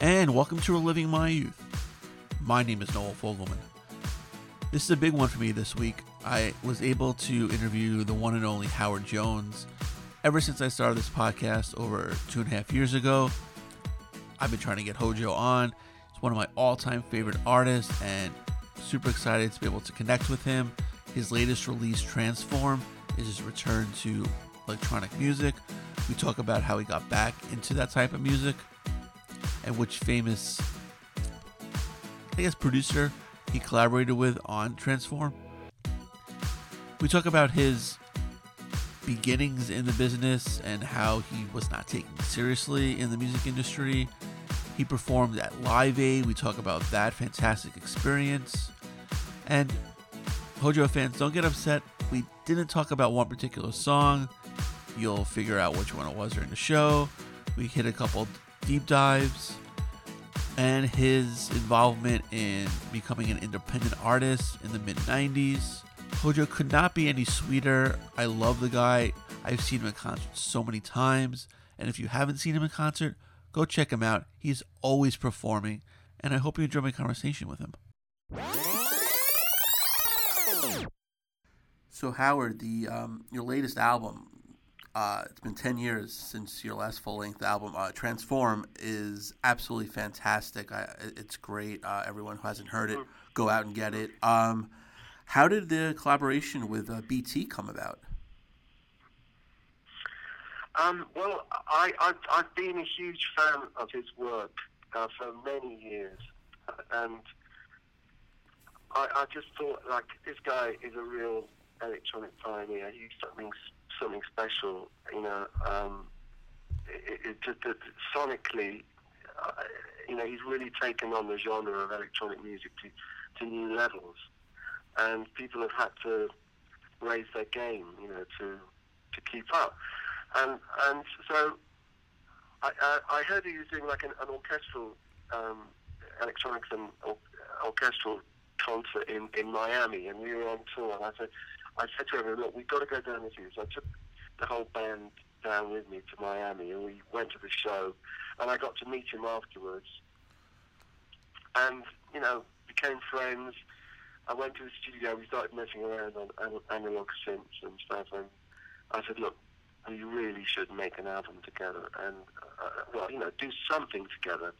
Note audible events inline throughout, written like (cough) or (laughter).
and welcome to Reliving My Youth. My name is Noel Fogelman. This is a big one for me this week. I was able to interview the one and only Howard Jones. Ever since I started this podcast over two and a half years ago, I've been trying to get Hojo on. He's one of my all time favorite artists, and super excited to be able to connect with him. His latest release, Transform, is his return to electronic music. We talk about how he got back into that type of music and which famous, I guess, producer he collaborated with on Transform. We talk about his beginnings in the business and how he was not taken seriously in the music industry. He performed at Live Aid. We talk about that fantastic experience. And Hojo fans, don't get upset. We didn't talk about one particular song. You'll figure out which one it was during the show. We hit a couple deep dives and his involvement in becoming an independent artist in the mid 90s. Hojo could not be any sweeter. I love the guy. I've seen him in concert so many times. And if you haven't seen him in concert, go check him out. He's always performing. And I hope you enjoy my conversation with him. So Howard, the um, your latest album, uh, it's been ten years since your last full length album. Uh, Transform is absolutely fantastic. I, it's great. Uh, everyone who hasn't heard it, go out and get it. Um, how did the collaboration with uh, BT come about? Um, well, I, I've, I've, been a huge fan of his work uh, for many years, and I, I just thought like this guy is a real electronic pioneer. He's something something special, you know. Um, it, it, just it, sonically, uh, you know, he's really taken on the genre of electronic music to, to new levels, and people have had to raise their game, you know, to to keep up. And and so I, I, I heard he was doing like an, an orchestral um, electronics and or, orchestral concert in, in Miami, and we were on tour. And I said, I said to him, look, we've got to go down with you. So I took the whole band down with me to Miami, and we went to the show, and I got to meet him afterwards, and you know became friends. I went to the studio. We started messing around on analog synths and stuff, and I said, look, we really should make an album together, and uh, well, you know, do something together.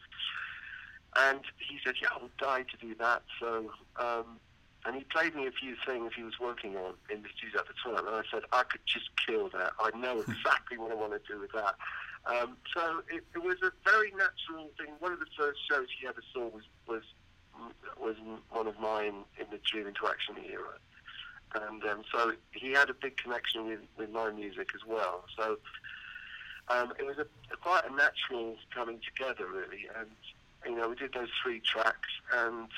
And he said, yeah, I would die to do that. So um, and he played me a few things he was working on in the studio at the time, and I said, I could just kill that. I know (laughs) exactly what I want to do with that. Um, so it, it, was a very natural thing. One of the first shows he ever saw was was was one of mine in the Dream into Action era, and um, so he had a big connection with, with my music as well. So um, it was a, a, quite a natural coming together, really. And you know, we did those three tracks, and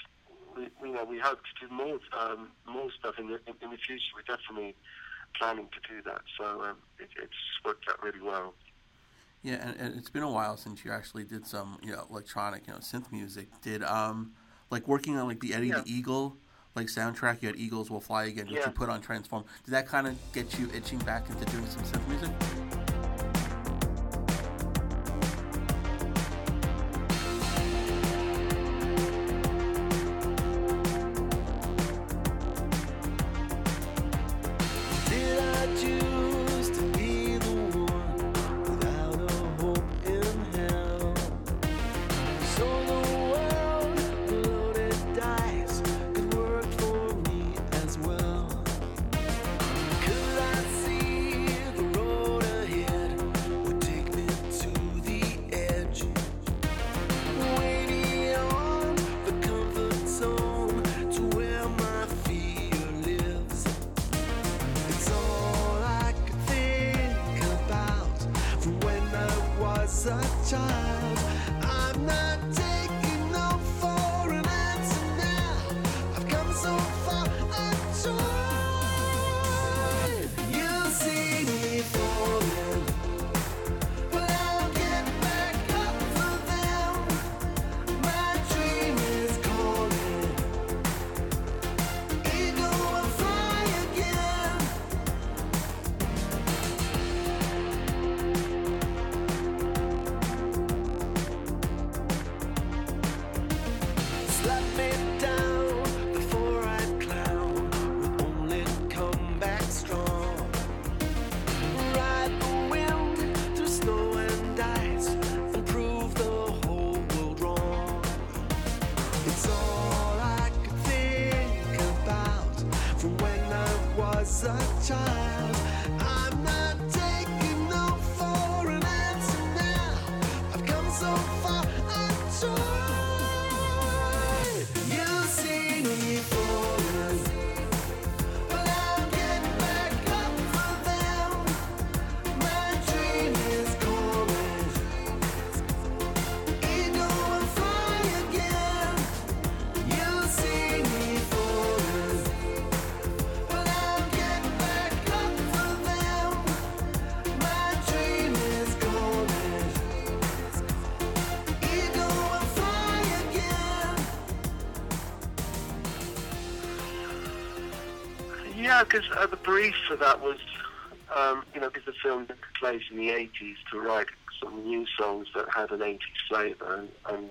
we, you know, we hope to do more um, more stuff in the in, in, the future. We're definitely planning to do that. So um, it, it's worked out really well. Yeah, and, and, it's been a while since you actually did some, you know, electronic, you know, synth music. Did um, like working on like the Eddie yeah. the Eagle, like soundtrack. You had Eagles Will Fly Again, which yeah. you put on Transform. Did that kind of get you itching back into doing some synth music? Because uh, the brief for that was, um, you know, because the film took place in the 80s to write some new songs that had an 80s flavour, and, and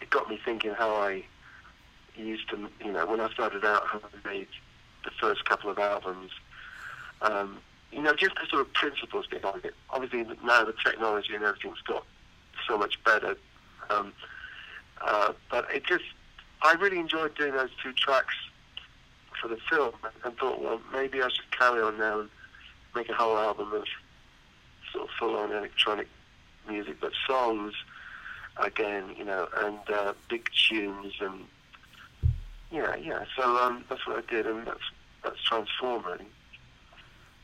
it got me thinking how I used to, you know, when I started out, how I made the first couple of albums. Um, you know, just the sort of principles behind it. Obviously, now the technology and everything's got so much better. Um, uh, but it just, I really enjoyed doing those two tracks for the film and thought, well, maybe I should carry on now and make a whole album of sort of full-on electronic music, but songs again, you know, and uh, big tunes and yeah, yeah. So um, that's what I did, and that's that's transformed really.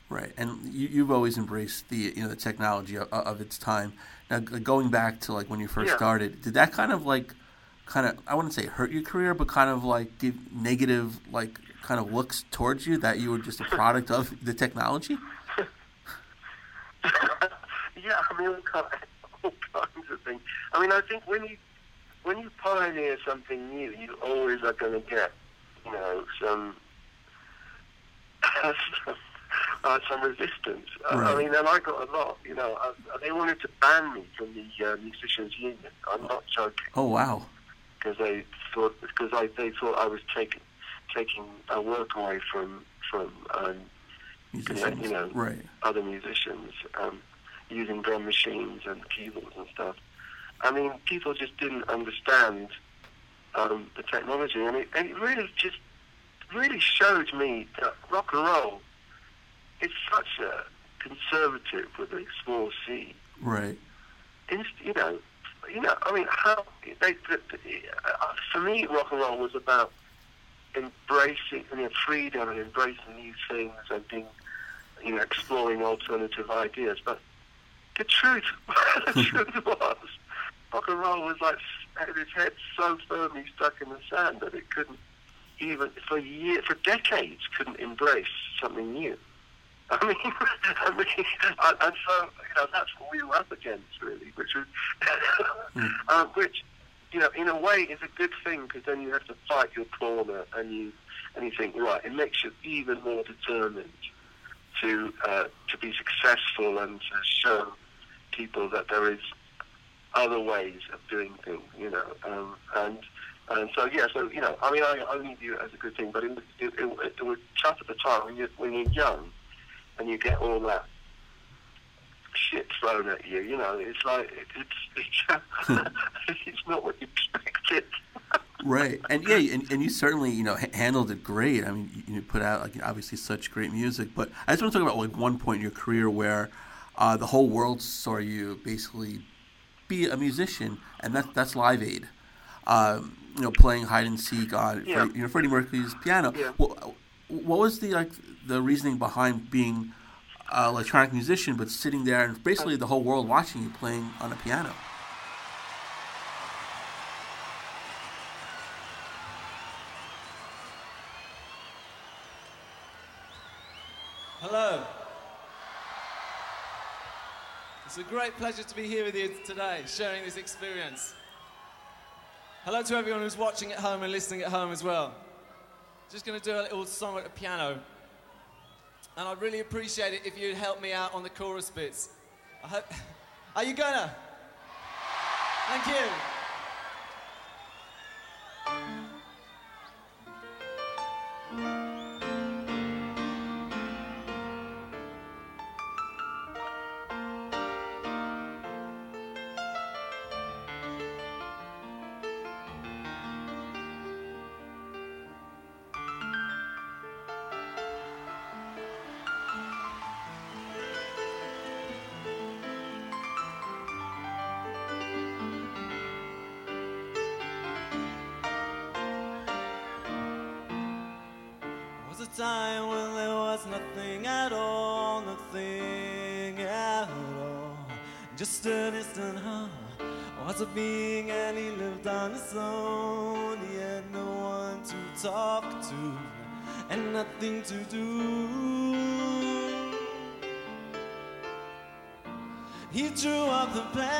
Right, and you, you've always embraced the you know the technology of, of its time. Now, going back to like when you first Yeah. started, did that kind of like, kind of I wouldn't say hurt your career, but kind of like give negative like kind of looks towards you that you were just a product of the technology? (laughs) yeah, I mean all, ki- (laughs) all kinds of things. I mean, I think when you when you pioneer something new, you always are going to get, you know, some (laughs) uh, some resistance. Right. I mean, and I got a lot. You know, uh, they wanted to ban me from the uh, musicians' union. I'm not joking Oh wow, because they thought because I they thought I was taking taking a work away from from um, musicians, you know, right? other musicians um, using drum machines and keyboards and stuff. I mean, people just didn't understand um, the technology, and it, and it really just really showed me that rock and roll is such a conservative with a small c. Right. Inst- you know, you know. I mean, how they, they, uh, for me, rock and roll was about embracing you know, freedom and embracing new things and being, you know, exploring alternative ideas. But the truth, (laughs) the truth was, rock and roll was like had its head so firmly stuck in the sand that it couldn't even for years, for decades, couldn't embrace something new. (laughs) I mean, (laughs) I mean, and, and so you know that's what we were up against, really, which was, uh, which you know, in a way, is a good thing because then you have to fight your corner, and you and you think, right, it makes you even more determined to uh, to be successful and to show people that there is other ways of doing things, you know, um, and. And so, yeah, so, you know, I mean, I only view it as a good thing, but it, it, it, it was tough at the time when, you, when you're young and you get all that shit thrown at you. You know, it's like it's it's, (laughs) it's not what you expected. Right, and yeah, and, and you certainly you know h- handled it great. I mean, you, you put out like obviously such great music, but I just want to talk about like one point in your career where uh, the whole world saw you basically be a musician, and that's that's Live Aid. Um, you know, playing hide and seek on Yeah. Freddie, you know Freddie Mercury's piano. Yeah. What, what was the like the reasoning behind being an electronic musician, but sitting there and basically the whole world watching you playing on a piano? Hello. It's a great pleasure to be here with you today, sharing this experience. Hello to everyone who's watching at home and listening at home as well. Just going to do a little song at the piano. And I'd really appreciate it if you'd help me out on the chorus bits. I hope. (laughs) Are you gonna? Thank you. The plans,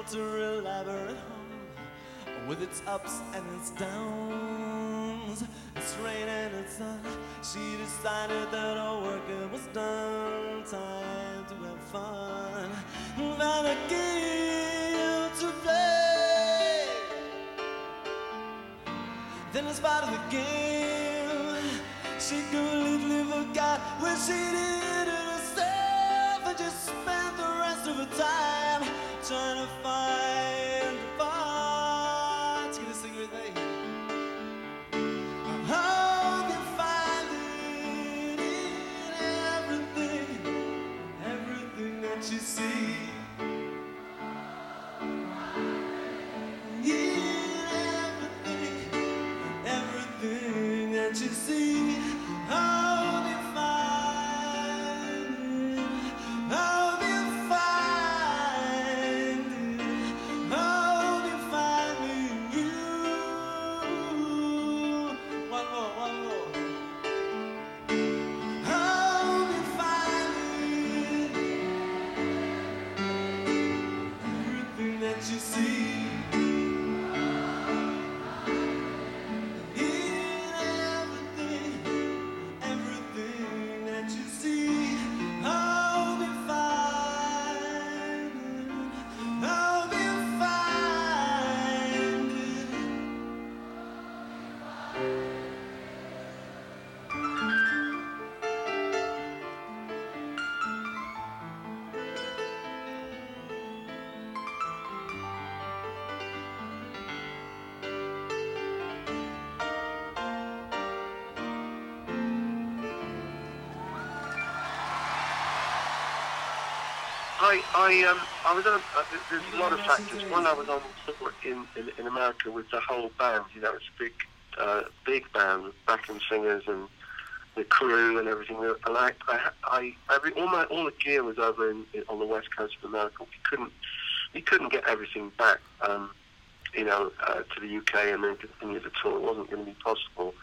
built her elaborate home with its ups and its downs, its rain and its sun. She decided that her work was done. Time to have fun, found a game to play. Then, as part of the game, she completely forgot what she did everything that I, I, um, I was on. Uh, there's a lot of factors. One, I was on tour in, in in America with the whole band. You know, it's a big, uh, big band with backing singers and the crew and everything. And I, I, I every all my all the gear was over in, in on the west coast of America. We couldn't, we couldn't get everything back. Um, you know, uh, to the UK and then continue the tour. It wasn't going to be possible.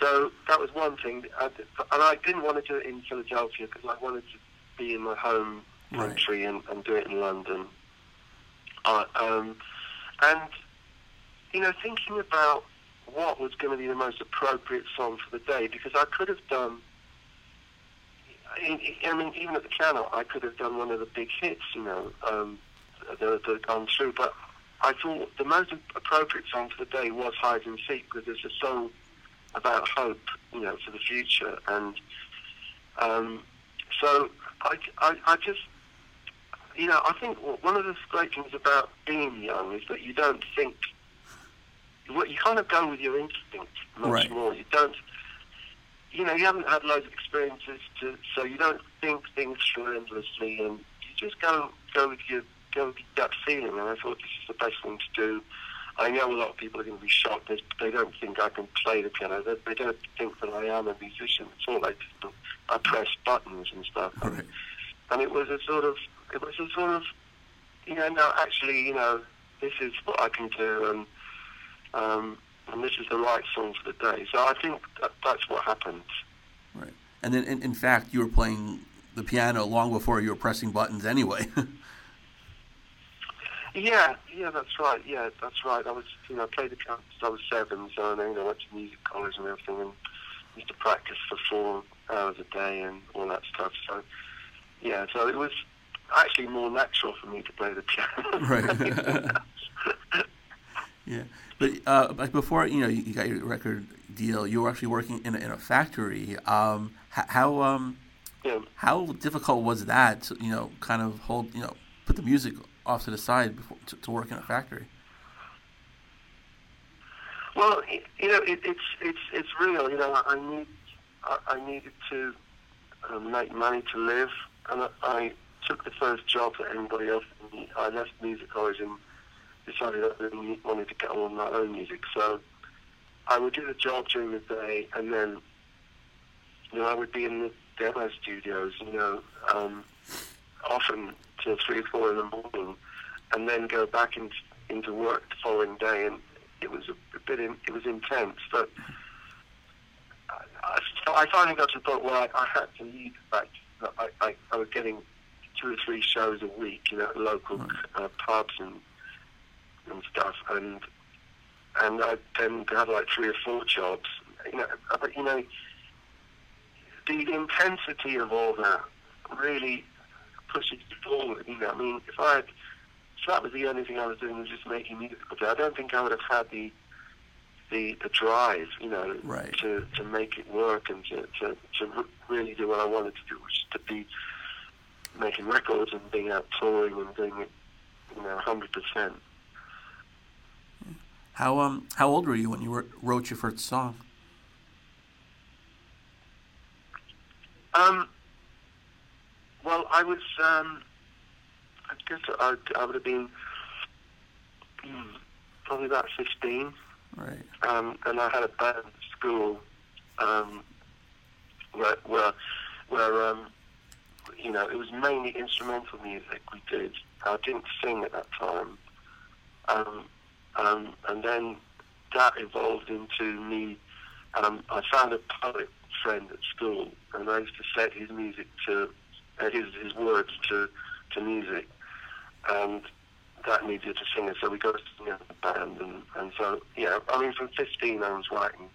So that was one thing. I, and I didn't want to do it in Philadelphia because I wanted to be in my home Right. country and, and do it in London. Uh, um, and, you know, thinking about what was going to be the most appropriate song for the day, because I could have done, I I mean, even at the piano, I could have done one of the big hits, you know, um, that had gone through, but I thought the most appropriate song for the day was Hide and Seek, because it's a song about hope, you know, for the future. And um, so I, I, I just, you know, I think one of the great things about being young is that you don't think, you kind of go with your instinct much Right. more. You don't, you know, you haven't had loads of experiences, to, so you don't think things through endlessly, and you just go go with your go with your gut feeling. And I thought this is the best thing to do. I know a lot of people are going to be shocked. They, they don't think I can play the piano. They, they don't think that I am a musician. It's all like I press buttons and stuff. Right. And it was a sort of, it was a sort of, you know, no, actually, you know, this is what I can do, and um, and this is the right song for the day. So I think that, that's what happened. Right. And then, in, in fact, you were playing the piano long before you were pressing buttons anyway. (laughs) Yeah, yeah, that's right. Yeah, that's right. I was, you know, I played the piano since I was seven, so then I went to music college and everything, and used to practice for four hours a day and all that stuff. So, yeah, so it was actually more natural for me to play the piano. (laughs) Right. (laughs) yeah. But uh, before, you know, you, got your record deal. You were actually working in a, in a factory. Um, how um, yeah. how difficult was that? To, you know, kind of hold, you know, put the music off to the side before, to, to work in a factory. Well, you know, it, it's it's it's real. You know, I need I, I needed to um, make money to live, and I, I took the first job that anybody else. I left music college and decided I really wanted to get on my own music. So I would do the job during the day, and then you know I would be in the demo studios. You know, um, often till three or four in the morning, and then go back in, into work the following day. And it was a, bit, in, it was intense, but I, I, finally got to the point where I, I had to leave factory. I, I, I was getting two or three shows a week, you know, at local uh, pubs and and stuff, and and I then had like three or four jobs, you know. But you know, the intensity of all that really pushes you forward. You know, I mean, if I had, if that was the only thing I was doing was just making music, I don't think I would have had the the the drive, you know, Right. to to make it work and to to to really do what I wanted to do, which is to be making records and being out touring and doing it, you know, hundred percent. How um how old were you when you wrote, your first song? Um, well, I was, um, I guess I, I would have been mm, probably about 15, Right. um, and I had a band at school um, where, where, where um, you know, it was mainly instrumental music we did. I didn't sing at that time. Um, um, and then that evolved into me. Um, I found a poet friend at school, and I used to set his music to uh, his his words to to music, and that needed a singer. So we got a singer band, and and so yeah. I mean, from 15, I was writing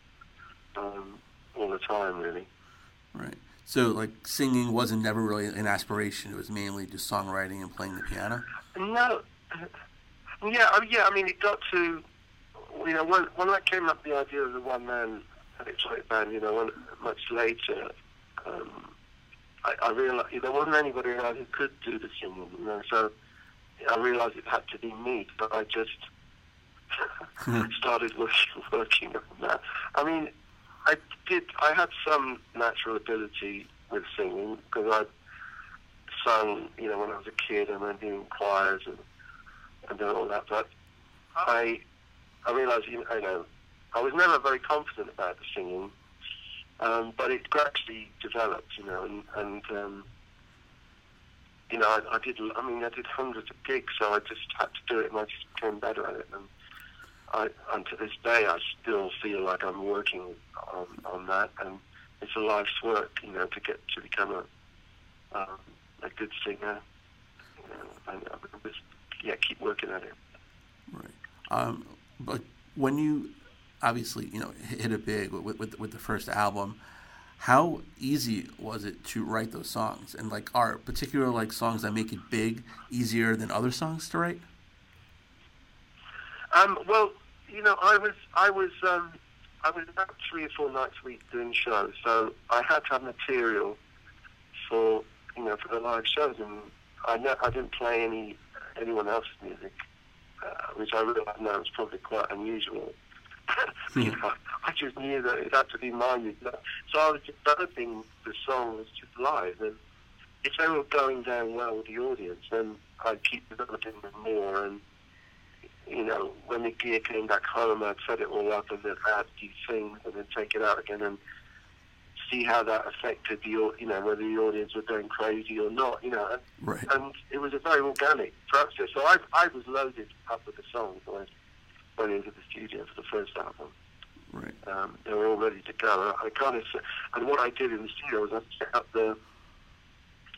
um, all the time, really. Right. So like singing wasn't never really an aspiration. It was mainly just songwriting and playing the piano. No, yeah, I mean, yeah. I mean, it got to, you know, when when I came up with the idea of the one man electronic band, you know, when, much later, um, I, I realized there wasn't anybody around who could do the singing, you know. So I realized it had to be me, but I just (laughs) started working working on that. I mean, I did. I had some natural ability with singing because I sung, you know, when I was a kid and then doing choirs and and done all that. But I I realised, you know, I know, I was never very confident about the singing, um, but it gradually developed, you know, and, and um, you know, I, I did. I mean, I did hundreds of gigs, so I just had to do it, and I just became better at it. And I, and to this day, I still feel like I'm working on on that, and it's a life's work, you know, to get to become a um, a good singer. You know, and just yeah, keep working at it. Right. Um, but when you obviously you know hit it big with, with with the first album, how easy was it to write those songs? And like, are particular like songs that make it big easier than other songs to write? Um, well, you know, I was I was um, I was about three or four nights a week doing shows, so I had to have material for you know for the live shows, and I ne- I didn't play any anyone else's music, uh, which I realised now is probably quite unusual. (laughs) you know, I just knew that it had to be my music, so I was developing the songs just live, and if they were going down well with the audience, then I'd keep developing them more and you know, when the gear came back home, I'd set it all up and then add these things and then take it out again and see how that affected the, you know, whether the audience were going crazy or not, you know. And, Right. and it was a very organic process. So I, I was loaded up with the songs. I, went into the studio for the first album. Right. Um, they were all ready to go. I kind of, and what I did in the studio was I set up the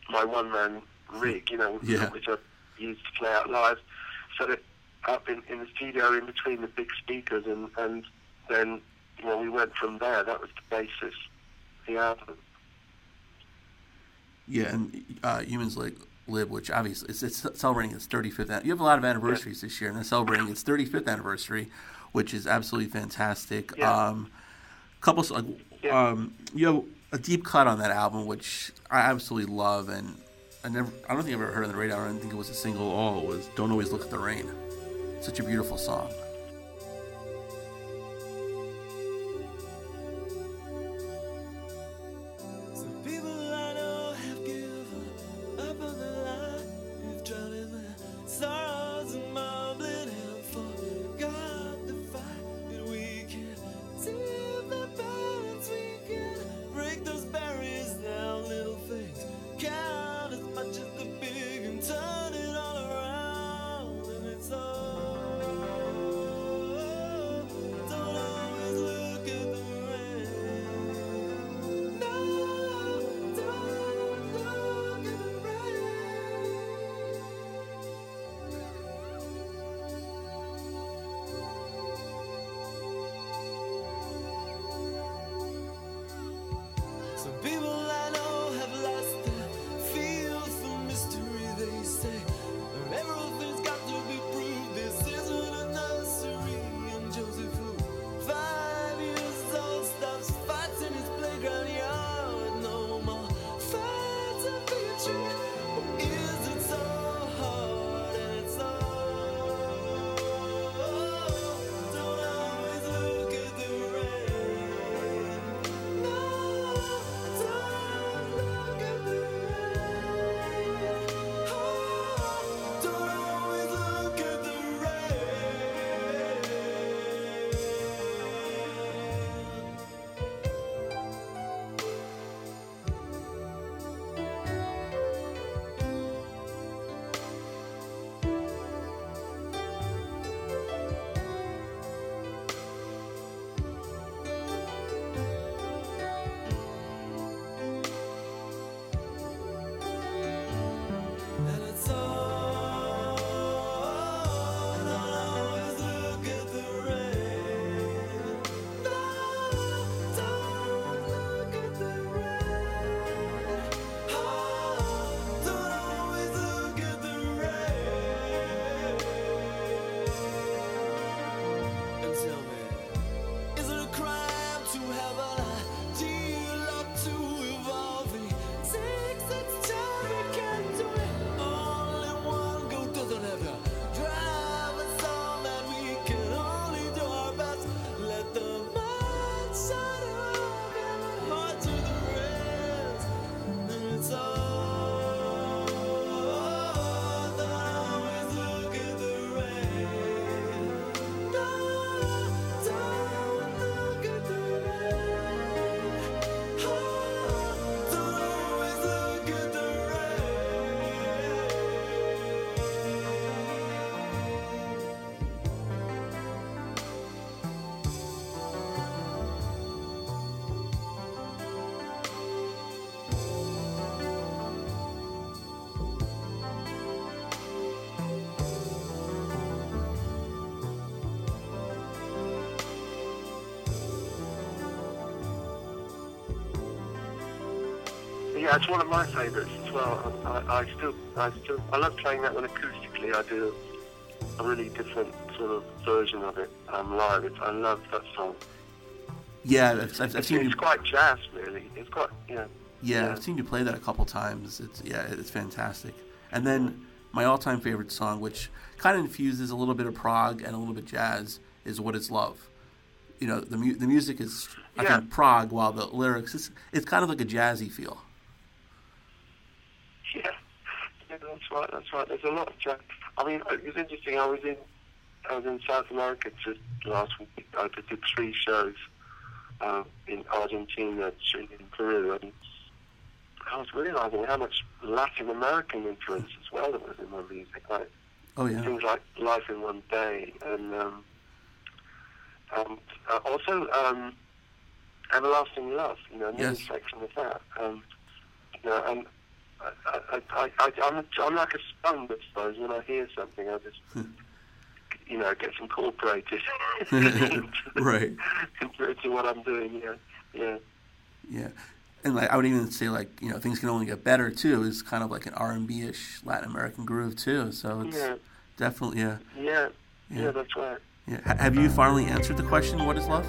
my one man rig, you know, Yeah. which I used to play out live. Set it up in, in the studio in between the big speakers, and and then you know we went from there. That was the basis, of the album. Yeah, and uh, Humans Like Live, which obviously it's, it's celebrating its 35th. an- You have a lot of anniversaries this year, and they're celebrating its 35th anniversary, which is absolutely fantastic. Yeah. Um, couple, Yeah. um, you have a deep cut on that album, which I absolutely love, and I never, I don't think I've ever heard on the radio. I don't think it was a single at all. It was "Don't Always Look at the Rain." Such a beautiful song. Yeah, it's one of my favourites as well. I, I, I still, I still, I love playing that one acoustically. I do a really different sort of version of it um, live. It's, I love that song. Yeah, I've, I've, I've seen you. It's quite jazz, really. It's quite, you know. Yeah, Yeah. I've seen you play that a couple times. It's yeah, it's fantastic. And then my all-time favorite song, which kind of infuses a little bit of prog and a little bit jazz, is "What Is Love." You know, the mu- the music is I Yeah. think prog, while the lyrics is it's kind of like a jazzy feel. Yeah, yeah, that's right. That's right. There's a lot of jazz. I mean, it was interesting. I was in, I was in South America just last week. I did three shows uh, in Argentina, Chile, and Peru, and I was realizing how much Latin American influence as well there was in my music. Like Oh yeah, things like Life in One Day and um, and uh, also um, everlasting love. You know, another Yes. section of that. Um, you know, and I, I, I, I'm, I'm like a sponge, I suppose. When I hear something, I just, you know, gets incorporated (laughs) Right. into, into what I'm doing. Yeah, yeah. Yeah, and like I would even say like you know things can only get better too. Is kind of like an R and B ish Latin American groove too. So it's Yeah. definitely yeah. Yeah, Yeah. yeah, that's right. yeah. Ha- have you finally answered the question? What is love?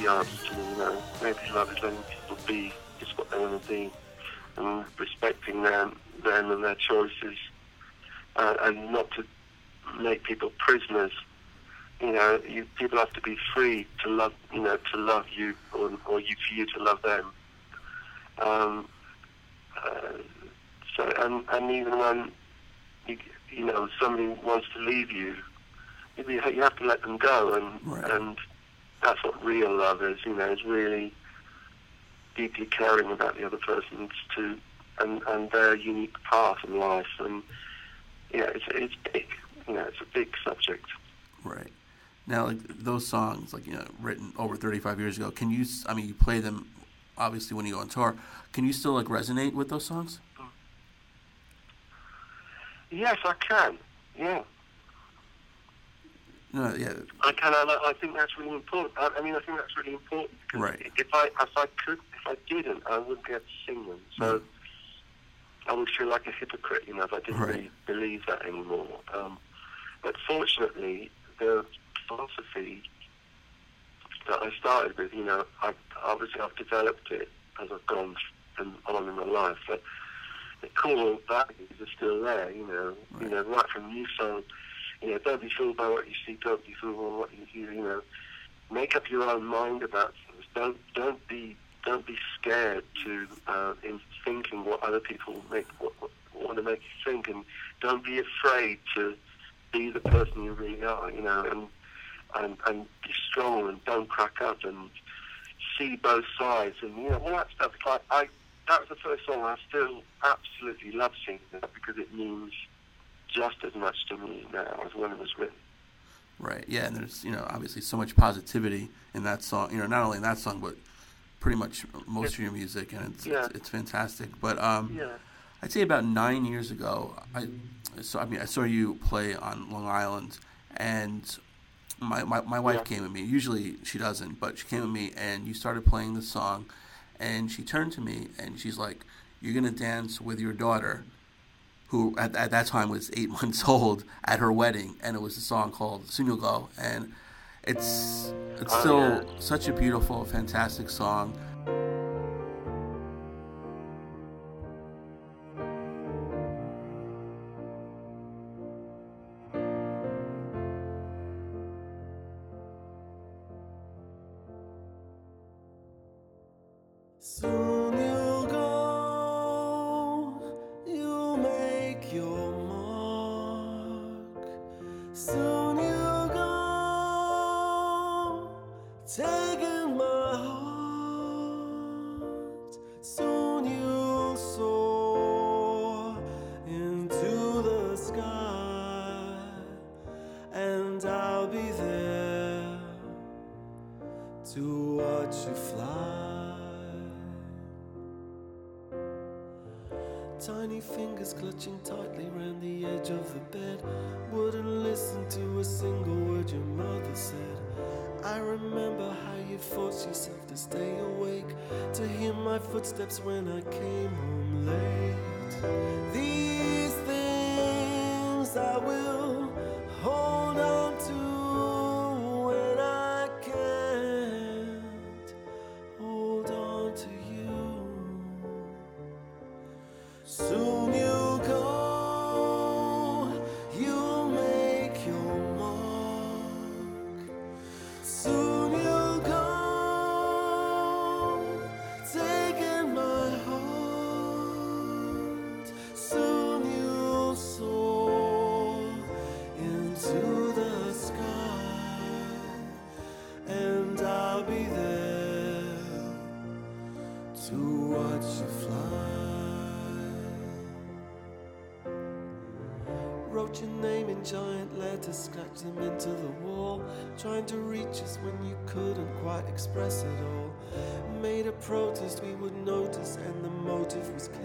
The, the answer to, you know, maybe love is letting people be just what they want to be, and respecting them, them and their choices, uh, and not to make people prisoners. You know, you, people have to be free to love, you know, to love you, or, or you for you to love them. Um, uh, so, and, and even when you, you know, somebody wants to leave you, you you have to let them go, and Right. and that's what real love is. You know, is really deeply caring about the other person's to and and their unique path in life, and yeah, it's it's big. You know, it's a big subject. Right. Now, like those songs, like you know, written over 35 years ago. Can you? I mean, you play them obviously when you go on tour. Can you still like resonate with those songs? Yes, I can. Yeah, No, yeah, I can. And I, I think that's really important. I, I mean, I think that's really important. because Right. If I if I could if I didn't, I wouldn't be able to sing them. So I would feel like a hypocrite, you know, if I didn't Right. really believe that anymore. Um, but fortunately, the philosophy that I started with, you know, I, obviously I've developed it as I've gone and on in my life, but the core values are still there, you know, you know, right from new song, you know, don't be fooled by what you see, don't be fooled by what you hear, you know, make up your own mind about things. Don't don't be don't be scared to uh, in thinking what other people make what, what, want to make you think, and don't be afraid to be the person you really are, you know, and and and be strong and don't crack up and see both sides and you know all that stuff. Like I, that was the first song I still absolutely love singing because it means just as much to me now as when it was written. Right. Yeah, and there's you know obviously so much positivity in that song. You know, not only in that song, but pretty much most of your music, and it's Yeah. it's, it's fantastic. But um, Yeah. I'd say about nine years ago, I so I mean I saw you play on Long Island, and my my, my wife Yeah. came with me. Usually she doesn't, but she came with me, and you started playing the song, and she turned to me and she's like, "You're gonna dance with your daughter." Who at, at that time was eight (laughs) months old at her wedding, and it was a song called "Soon You'll Go," and it's it's Oh, still yeah. such a beautiful, fantastic song. Express it all. Made a protest we would notice, and the motive was clear.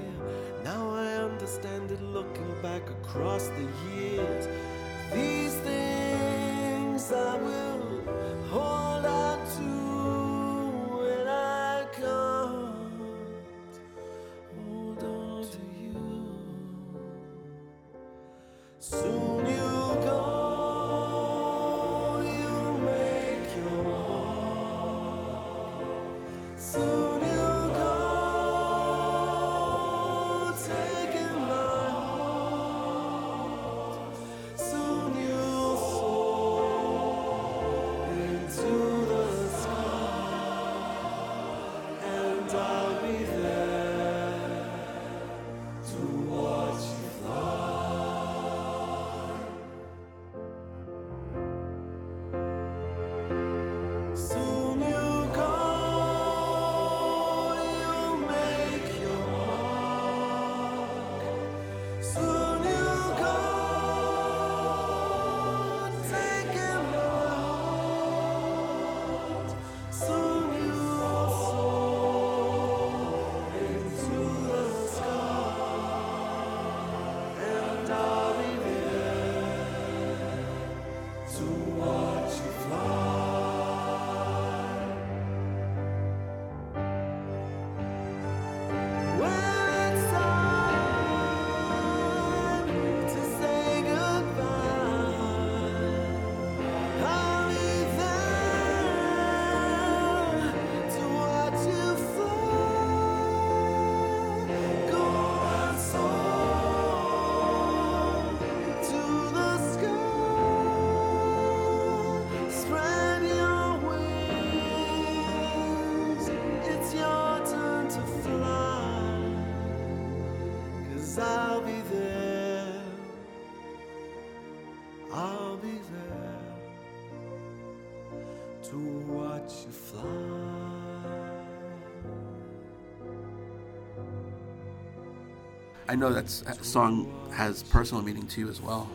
I know that song has personal meaning to you as well.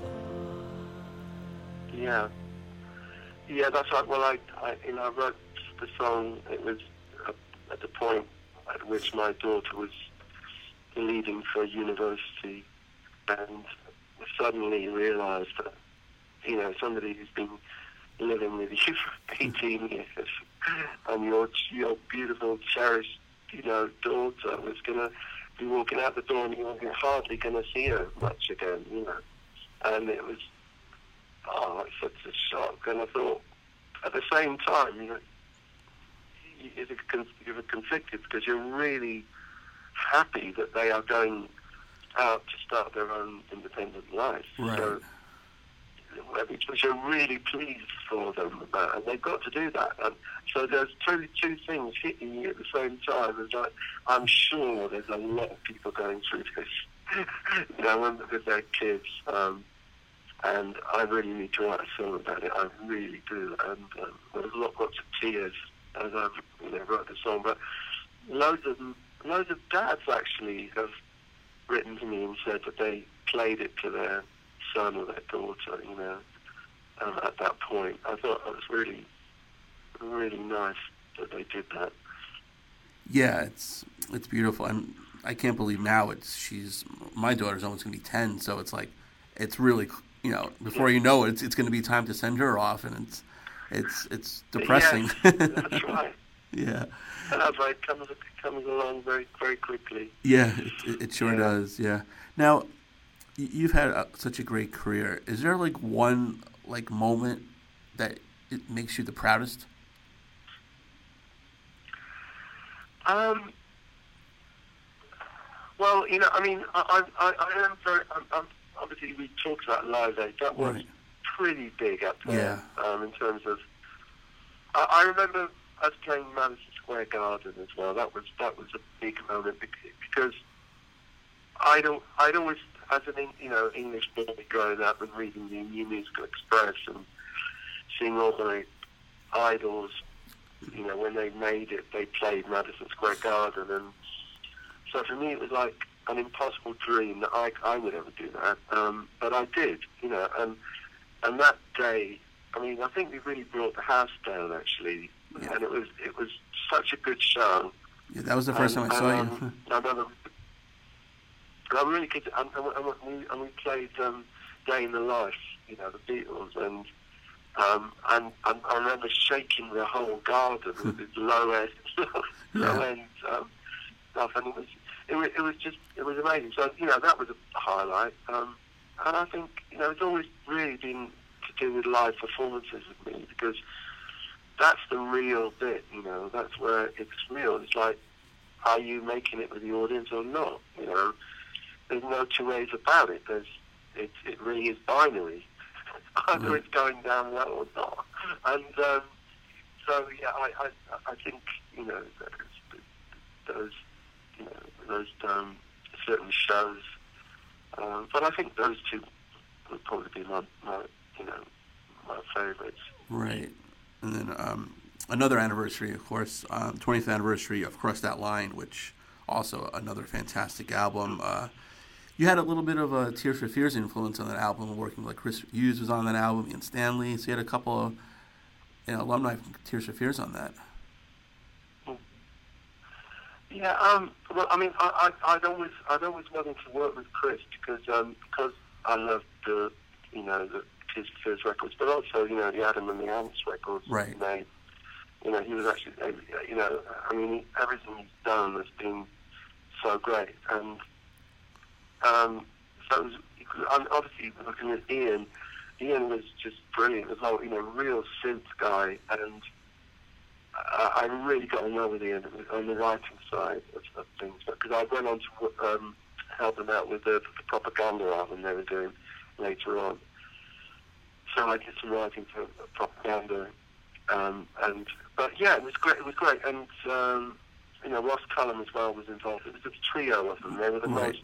Yeah. Yeah, that's right. Well, I, I you know, I wrote the song. It was at the point at which my daughter was leaving for university, and suddenly realised that, you know, somebody who's been living with you (laughs) for 18 years, and your your beautiful, cherished, you know, daughter was gonna be walking out the door, and you were hardly gonna see her much again, you know, and it was oh, it's such a shock. And I thought, at the same time, you know, you're, you're conflicted because you're really happy that they are going out to start their own independent life. Right. So, which, which you're really pleased for them about, and they've got to do that. So there's two two things hitting you at the same time. And like, I'm sure there's a lot of people going through this, (laughs) you know, with their kids. Um, and I really need to write a song about it. I really do, and um, there's lots, lots of tears as I've you know wrote the song. But loads of loads of dads actually have written to me and said that they played it to their son or their daughter. You know, um, at that point, I thought that was really really nice that they did that. Yeah, it's it's beautiful, and I can't believe now it's she's my daughter's almost gonna be ten, so it's like it's really you know, before you know it, it's, it's going to be time to send her off, and it's it's it's depressing. Yes, (laughs) that's right. (laughs) yeah. And that's right. It comes it comes along very very quickly. Yeah, it, it sure Yeah. does. Yeah. Now, you've had uh such a great career. Is there like one like moment that it makes you the proudest? Um. Well, you know, I mean, I, I, I am very. I'm, I'm, obviously, we talked about Live Aid. That was Right. pretty big up there. Yeah. Um, in terms of, I, I remember us playing Madison Square Garden as well. That was that was a big moment because I'd al- I'd always, as an you know English boy growing up and reading the New Musical Express and seeing all the idols, you know, when they made it, they played Madison Square Garden, and so for me it was like an impossible dream that I, I would ever do that. Um, but I did, you know, and and that day, I mean, I think we really brought the house down actually, Yeah. and it was it was such a good show. Yeah, that was the first And, time I saw you. um, I remember, I really could, and, and, and, we, and we played um, Day in the Life, you know, the Beatles, and um, and, and I remember shaking the whole garden with (laughs) this low end, (laughs) low end um, stuff, and it was, it was, it was just, it was amazing. So you know, that was a highlight, um, and I think you know, it's always really been to do with live performances with me because that's the real bit, you know. That's where it's real. It's like, are you making it with the audience or not? You know, there's no two ways about it. There's, it, it really is binary. (laughs) Either Mhm. it's going down well or not. And um, so, yeah, I, I, I think you know those, those you know, those um, certain shows. Um, but I think those two would probably be my, my you know, my favourites. Right. And then um, another anniversary, of course, um, 20th anniversary of Cross That Line, which also another fantastic album. Uh, you had a little bit of a Tears for Fears influence on that album, working with like Chris Hughes was on that album, Ian Stanley. So you had a couple of you know, alumni from Tears for Fears on that. Yeah, um, well, I mean, I, I, I'd always, I'd always wanted to work with Chris because, um, because I loved the, you know, the his first records, but also, you know, the Adam and the Ants records. Right. He made. You know, he was actually, uh, you know, I mean, everything he's done has been so great, and um, so it was, obviously looking at Ian, Ian was just brilliant as well. You know, real synth guy, and I, I really got on well with Ian on the writing side of, of things because I went on to um, help them out with the, the propaganda album they were doing later on. So I did some writing for propaganda, um, and but yeah, it was great. It was great, and um, you know Ross Cullum as well was involved. It was a trio of them. They were the Right. most.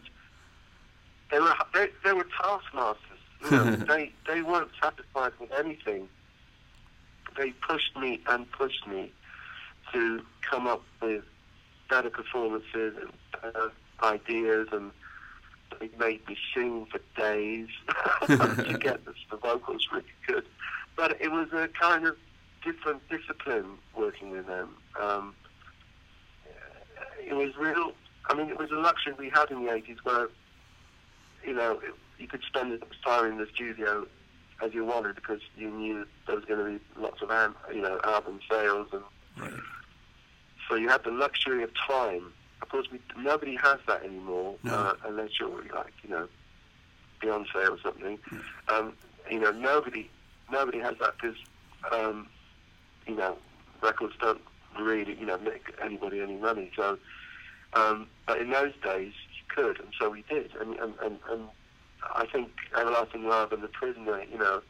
They were they, they were taskmasters. You know, (laughs) they they weren't satisfied with anything they pushed me and pushed me to come up with better performances and better ideas, and they made me sing for days (laughs) to (laughs) get the, the vocals really good. But it was a kind of different discipline working with them. Um, it was real. I mean, it was a luxury we had in the 80s where, you know, you could spend as much time in the studio as you wanted because you knew there was going to be lots of, am- you know, album sales and Right. so you had the luxury of time. Of course, we, nobody has that anymore, No. uh, unless you're like, you know, Beyonce or something. Um, you know, nobody, nobody has that because, um, you know, records don't really, you know, make anybody any money. So, um, but in those days, could, and so we did. And and and, and I think Everlasting Love and The Prisoner, you know,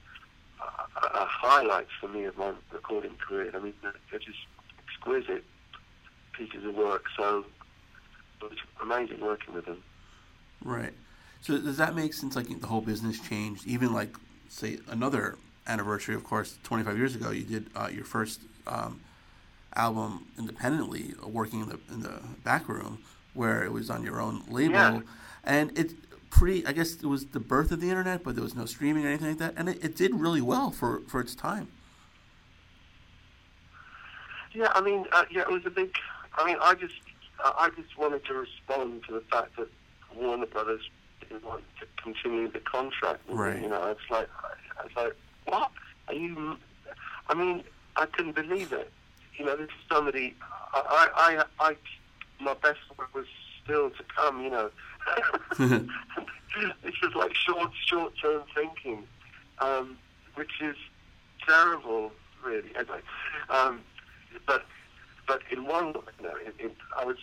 are, are highlights for me of my recording career. I mean, they're just exquisite pieces of work. So it was amazing working with them. Right. So does that make sense? Like the whole business changed. Even like say another anniversary, of course, 25 years ago, you did uh, your first um, album independently, working in the in the back room, where it was on your own label, Yeah. and it pretty. I guess it was the birth of the internet, but there was no streaming or anything like that, and it, it did really well for for its time. Yeah, I mean, uh, yeah, it was a big. I mean, I just, uh, I just wanted to respond to the fact that Warner Brothers didn't want to continue the contract. Right. You know, it's like, I was like, what? Are you? I mean, I couldn't believe it. You know, this is somebody. I, I, I, I my best work was still to come. You know, (laughs) (laughs) this is like short, short-term thinking, um, which is terrible, really. Anyway, um, but but in one way, no, it, it, I was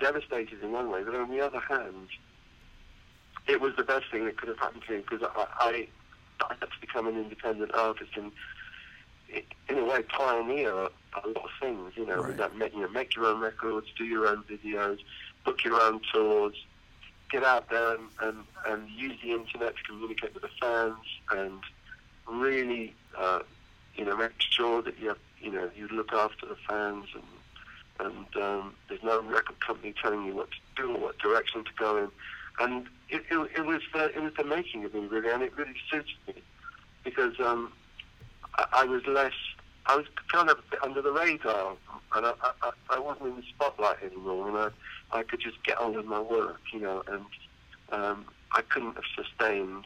devastated in one way. But on the other hand, it was the best thing that could have happened to me because I, I, I had to become an independent artist and, in a way, pioneer a, lot of things. You know, Right. that make, you know, make your own records, do your own videos, book your own tours, get out there and, and, and use the internet to communicate with the fans and really, uh, you know, make sure that you have, you know, you look after the fans and and um, there's no record company telling you what to do or what direction to go in. And it, it, it was the, it was the making of me really, and it really suited me because um, I, was less, I was kind of a bit under the radar, and I, I, I wasn't in the spotlight anymore, and I, I could just get on with my work, you know, and um, I couldn't have sustained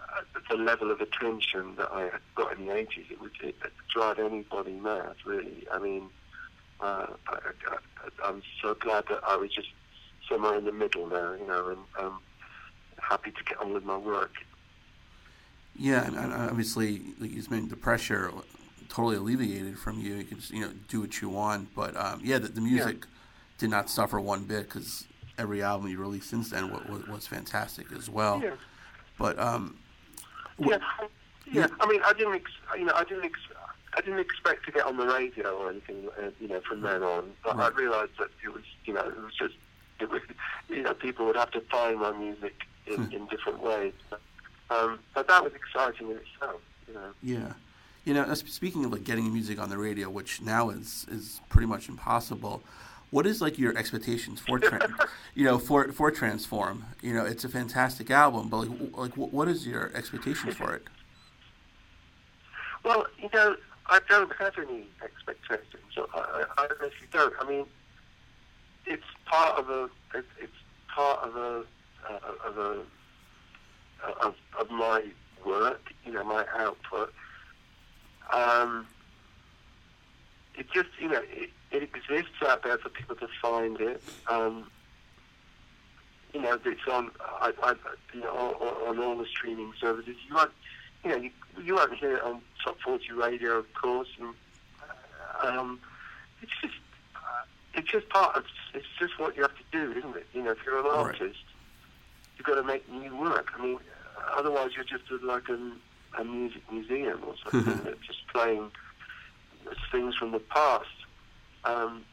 uh, the level of attention that I had got in the 80s. It would it drive anybody mad, really. I mean, uh, I, I, I'm so glad that I was just somewhere in the middle now, you know, and um, happy to get on with my work. Yeah, and, obviously, like you mentioned, the pressure totally alleviated from you. You can just, you know do what you want. But um, yeah, the, the music did not suffer one bit because every album you released since then was, was, was fantastic as well. Yeah. But um, Yeah, Yeah. yeah. I mean, I didn't, ex- you know, I didn't, ex- I didn't expect to get on the radio or anything, uh, you know, from then on. But Right. I realised that it was, you know, it was just, it was, you know, people would have to find my music in, in different ways. Um, but that was exciting in itself, you know. yeah, you know, speaking of like getting music on the radio, which now is is pretty much impossible. What is like your expectations for, tran (laughs) you know, for for Transform? You know, it's a fantastic album, but like, like wh- what is your expectations for it? Well, you know, I don't have any expectations. I I honestly don't. I mean, it's part of a, it, it's part of a, uh, of a, of, of my work. You know, my output. Um, it just, you know, it, it exists out there for people to find it. Um, you know, it's on, I, I, you know, on, on all the streaming services. You won't, you know, you, you won't hear it on Top 40 Radio, of course. And, um, it's just, it's just part of, it's just what you have to do, isn't it? You know, if you're an Right. artist, you've got to make new work. I mean, otherwise you're just like a, a music museum or something, that's just playing things from the past. Um,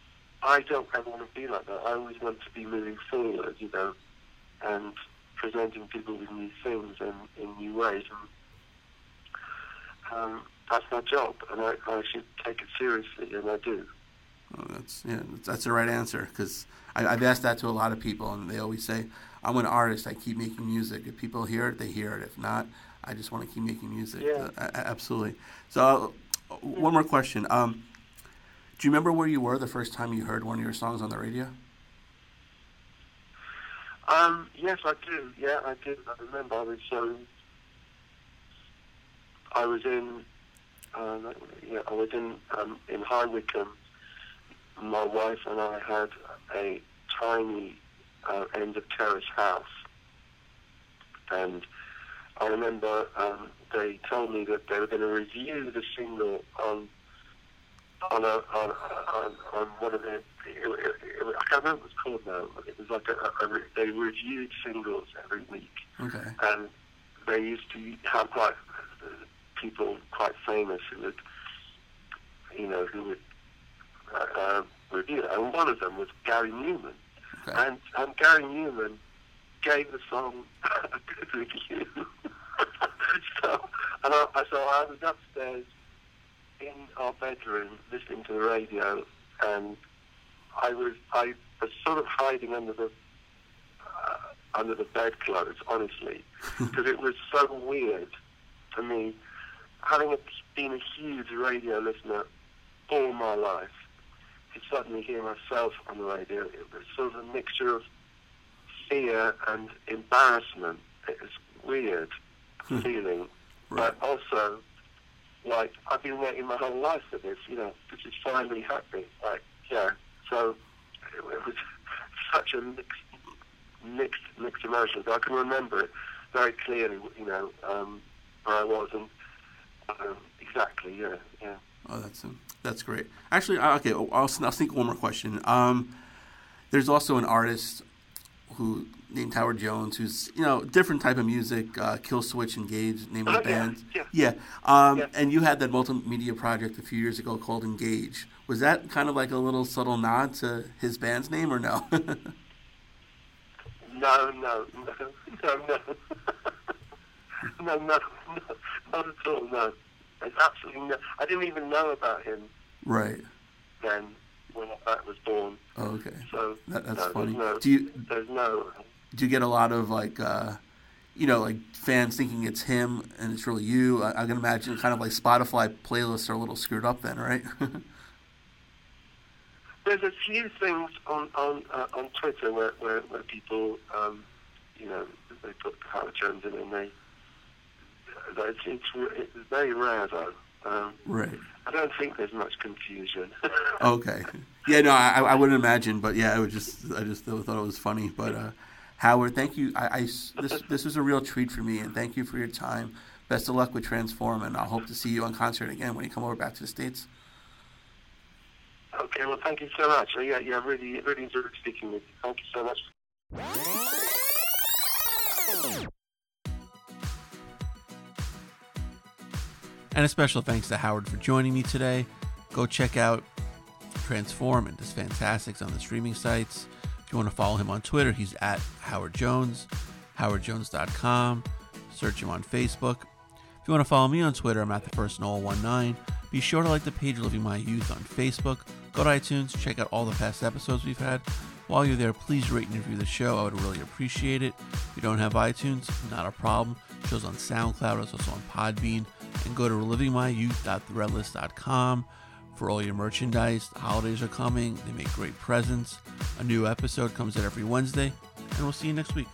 I don't ever want to be like that. I always want to be moving forward, you know, and presenting people with new things and in new ways. And, um, that's my job, and I, I should take it seriously, and I do. Oh, that's yeah, that's the right answer because I've asked that to a lot of people, and they always say, "I'm an artist. I keep making music. If people hear it, they hear it. If not, I just want to keep making music." Yeah. Uh, absolutely. So, uh, one more question. Um, do you remember where you were the first time you heard one of your songs on the radio? Um, yes, I do. Yeah, I do. I remember I was um, I was in uh, yeah, I was in um, in High Wycombe. My wife and I had a tiny uh, end of terrace house, and I remember um, they told me that they were going to review the single on on a on on, on one of the it, it, it, I can't remember what it's called now. It was like a, a, a they reviewed singles every week, Okay. and they used to have quite uh, people quite famous who would you know who would uh, uh, review it, and one of them was Gary Numan, Okay. and and Gary Numan gave the song (laughs) a good review. (laughs) so, and I, so I was upstairs in our bedroom listening to the radio, and I was I was sort of hiding under the uh, under the bedclothes, honestly, (laughs) because it was so weird for me, having a, been a huge radio listener all my life, to suddenly hear myself on the radio. It was sort of a mixture of fear and embarrassment. It was weird feeling, Right. but also like I've been waiting my whole life for this. You know, this is finally happening. Like, yeah. So it, it was (laughs) such a mixed, mixed, mixed emotions. I can remember it very clearly. You know, um, where I was and um, exactly. Yeah, yeah. Oh, that's um, that's great. Actually, okay, I'll, I'll think one more question. Um, there's also an artist who named Howard Jones, who's you know different type of music, uh, Killswitch, Engage, name of Oh, the yeah, band. yeah. yeah. Um, Yeah. And you had that multimedia project a few years ago called Engage. Was that kind of like a little subtle nod to his band's name, or no? (laughs) No, no, no, (laughs) no, no, (laughs) no, no, no, not at all. No, there's absolutely no. I didn't even know about him right. then when that was born. Oh, okay. So That, that's no, funny. No, Do you there's no. do you get a lot of like uh you know like fans thinking it's him and it's really you i, I can imagine kind of like spotify playlists are a little screwed up then right (laughs) There's a few things on on uh, on Twitter where, where, where people, um, you know, they put Howard Jones in and they. Uh, It's, it's, it's very rare though. Um, right I don't think there's much confusion. (laughs) okay yeah no I, I wouldn't imagine but yeah i would just i just thought it was funny but uh howard thank you I, I this (laughs) this was a real treat for me and thank you for your time best of luck with transform and i hope to see you on concert again when you come over back to the states okay, well, thank you so much. Yeah, yeah, really, really enjoyed speaking with you. Thank you so much. And a special thanks to Howard for joining me today. Go check out Transform and His Fantastics on the streaming sites. If you want to follow him on Twitter, he's at Howard Jones, howardjones.com. Search him on Facebook. If you want to follow me on Twitter, I'm at the first Noel19. Be sure to like the page Living My Youth on Facebook. Go to iTunes, check out all the past episodes we've had. While you're there, please rate and review the show. I would really appreciate it. If you don't have iTunes, not a problem. Show's on SoundCloud, it's also on Podbean. And go to livingmyyouth.threadless.com for all your merchandise. The holidays are coming, they make great presents. A new episode comes out every Wednesday, and we'll see you next week.